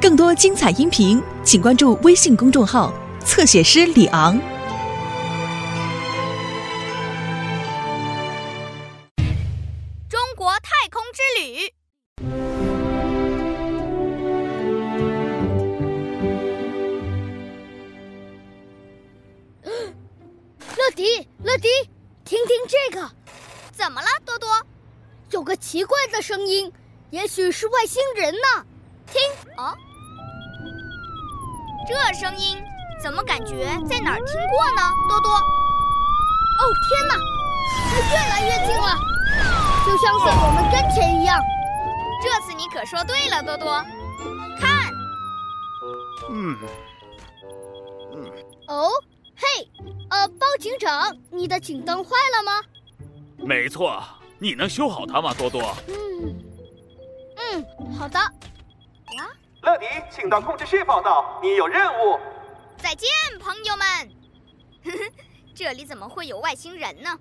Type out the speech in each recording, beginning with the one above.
更多精彩音频，请关注微信公众号“侧写师李昂”。中国太空之旅。乐迪，乐迪，听听这个，怎么了，多多？有个奇怪的声音，也许是外星人呢。听，啊，这声音怎么感觉在哪儿听过呢？多多，哦天哪，它越来越近了，就像在我们跟前一样。这次你可说对了，多多。看，嗯，嗯哦，嘿，呃，包警长，你的警灯坏了吗？没错，你能修好它吗，多多？嗯，嗯，好的。乐迪，请到控制室报道，你有任务。再见，朋友们。呵呵，这里怎么会有外星人呢？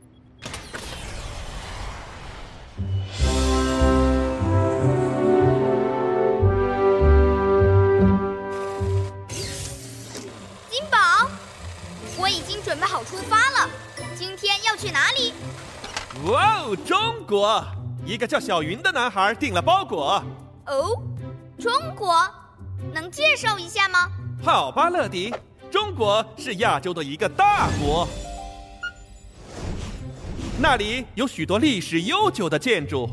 金宝，我已经准备好出发了。今天要去哪里？哇哦，中国！一个叫小云的男孩订了包裹。哦，中国，能介绍一下吗？好吧，乐迪，中国是亚洲的一个大国，那里有许多历史悠久的建筑。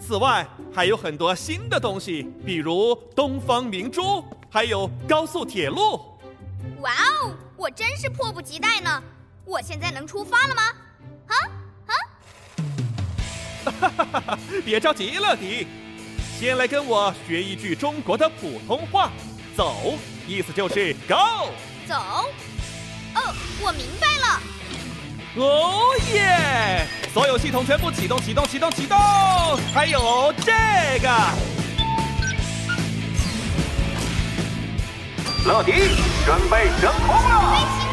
此外，还有很多新的东西，比如东方明珠，还有高速铁路。哇哦，我真是迫不及待呢！我现在能出发了吗？哈哈哈哈！别着急，乐迪，先来跟我学一句中国的普通话。走，意思就是 go。走。哦，我明白了。哦耶！所有系统全部启动，启动，启动，启动！还有这个，乐迪，准备升空飞了。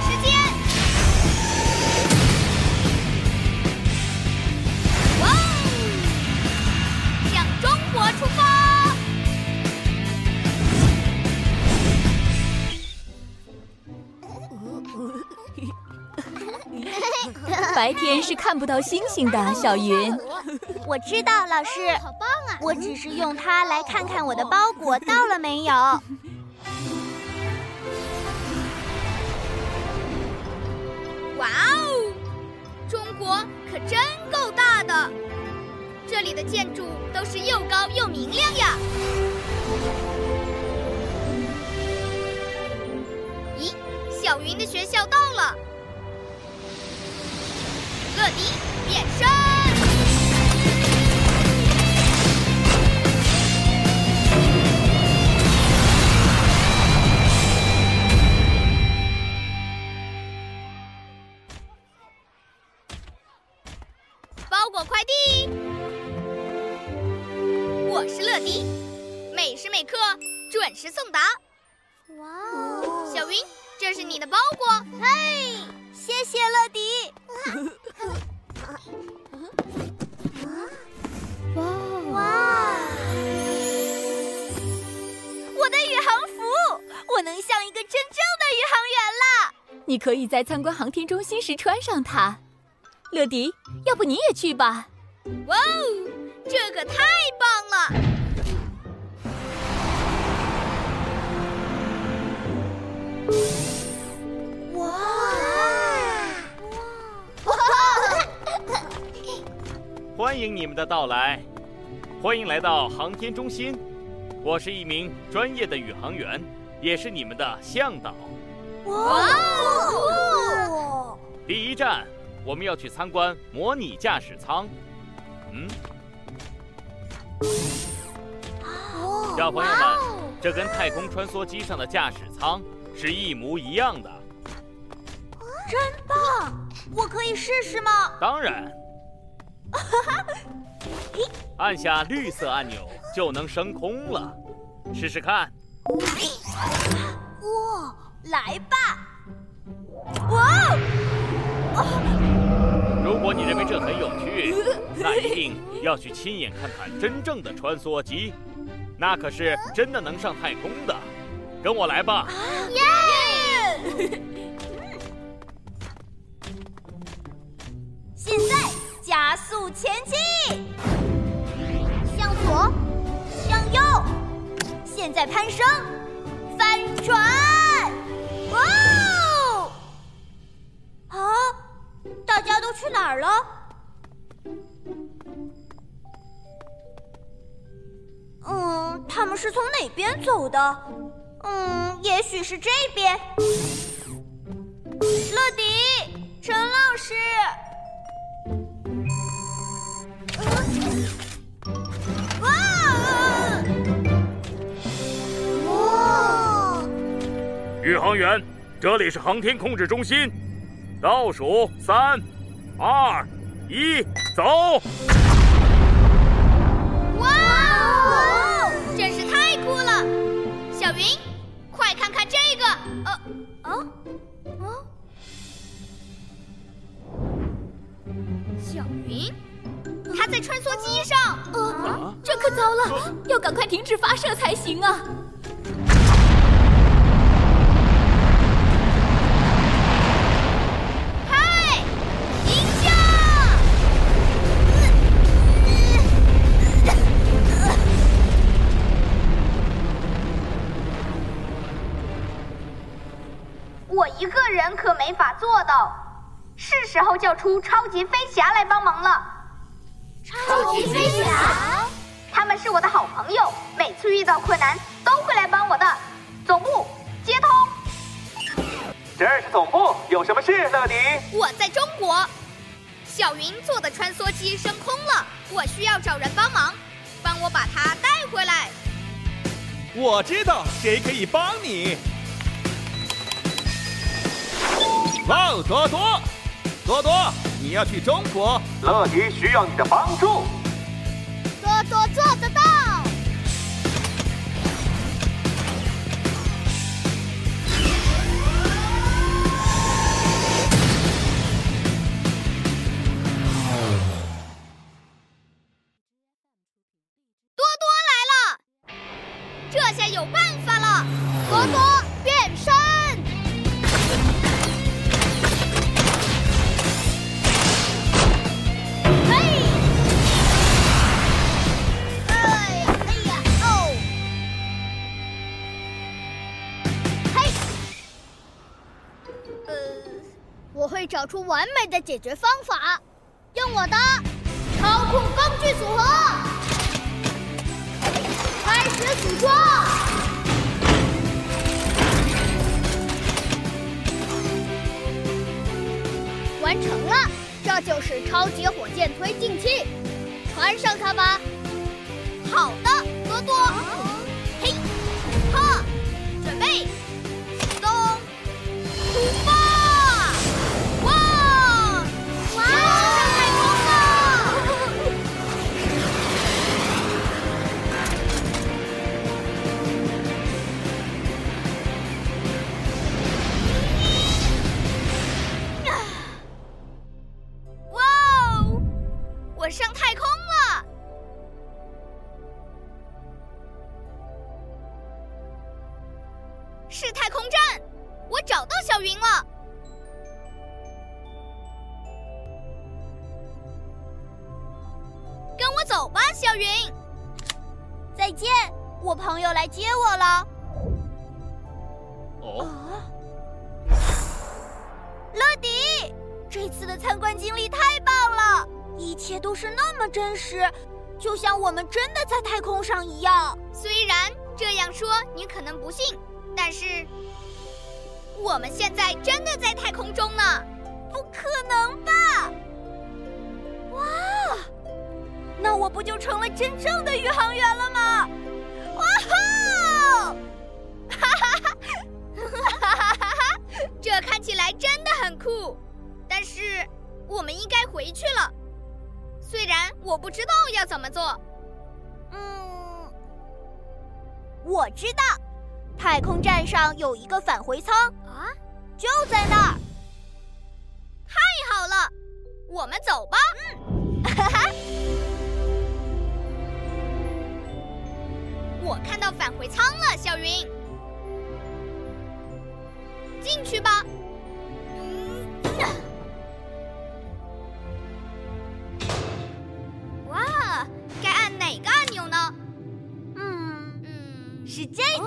白天是看不到星星的，小云。我知道，老师，好棒啊！我只是用它来看看我的包裹到了没有。哇哦！中国可真够大的，这里的建筑都是又高又明亮呀。咦，小云的学校到了。乐迪变身。包裹快递，我是乐迪，每时每刻准时送达。哇哦！小云，这是你的包裹。嘿，谢谢乐迪。哇哇！我的宇航服，我能像一个真正的宇航员了。你可以在参观航天中心时穿上它。乐迪，要不你也去吧？哇哦，这可太棒了！哇！欢迎你们的到来，欢迎来到航天中心。我是一名专业的宇航员，也是你们的向导。哇哦！第一站，我们要去参观模拟驾驶舱。嗯，小朋友们，这跟太空穿梭机上的驾驶舱是一模一样的。真棒！我可以试试吗？当然，按下绿色按钮就能升空了，试试看。哇，来吧！哇哦！如如果你认为这很有趣，那一定要去亲眼看看真正的穿梭机，那可是真的能上太空的。跟我来吧！耶！现在加速前进，向左，向右，现在攀升，翻转！哇哦！啊，大家都去哪儿了？嗯，他们是从哪边走的？嗯，也许是这边。乐迪，陈老师，哇！哇！宇航员，这里是航天控制中心，倒数三、二、一，走！哇哦，真是太酷了！小云，要赶快停止发射才行啊！嗨，停下！我一个人可没法做到，是时候叫出超级飞侠来帮忙了。超级飞侠，我的好朋友，每次遇到困难都会来帮我的。总部接通，这是总部，有什么事，乐迪？我在中国，小云做的穿梭机升空了，我需要找人帮忙，帮我把它带回来。我知道谁可以帮你。哇哦，多多，多多，你要去中国？乐迪需要你的帮助。多多做得到。这下有办法了。多多变身。嘿！哎，哎呀，哦！嘿！呃，我会找出完美的解决方法，用我的操控工具组合，的组装。完成了，这就是超级火箭推进器，穿上它吧。好的，多多。嘿，哈，准备，走吧，小云。再见，我朋友来接我了。哦，乐迪，这次的参观经历太棒了，一切都是那么真实，就像我们真的在太空上一样。虽然这样说你可能不信，但是我们现在真的在太空中呢。不可能吧？哇，那我不就成了真正的宇航员了吗？哇吼！哈哈哈，哈哈哈哈！这看起来真的很酷，但是我们应该回去了。虽然我不知道要怎么做。嗯，我知道，太空站上有一个返回舱啊，就在那儿。太好了，我们走吧。嗯，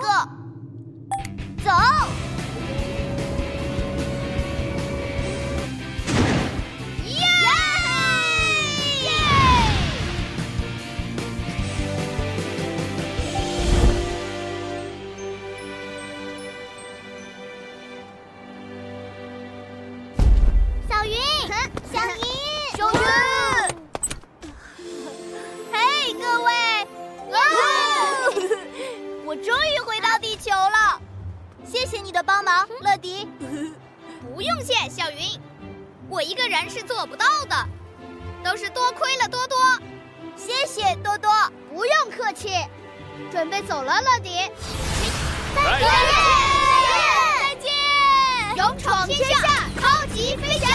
个。走。帮忙乐迪。不用谢小云。我一个人是做不到的。都是多亏了多多。谢谢多多不用客气。准备走了乐迪。再见。再见。勇闯天下超级飞侠。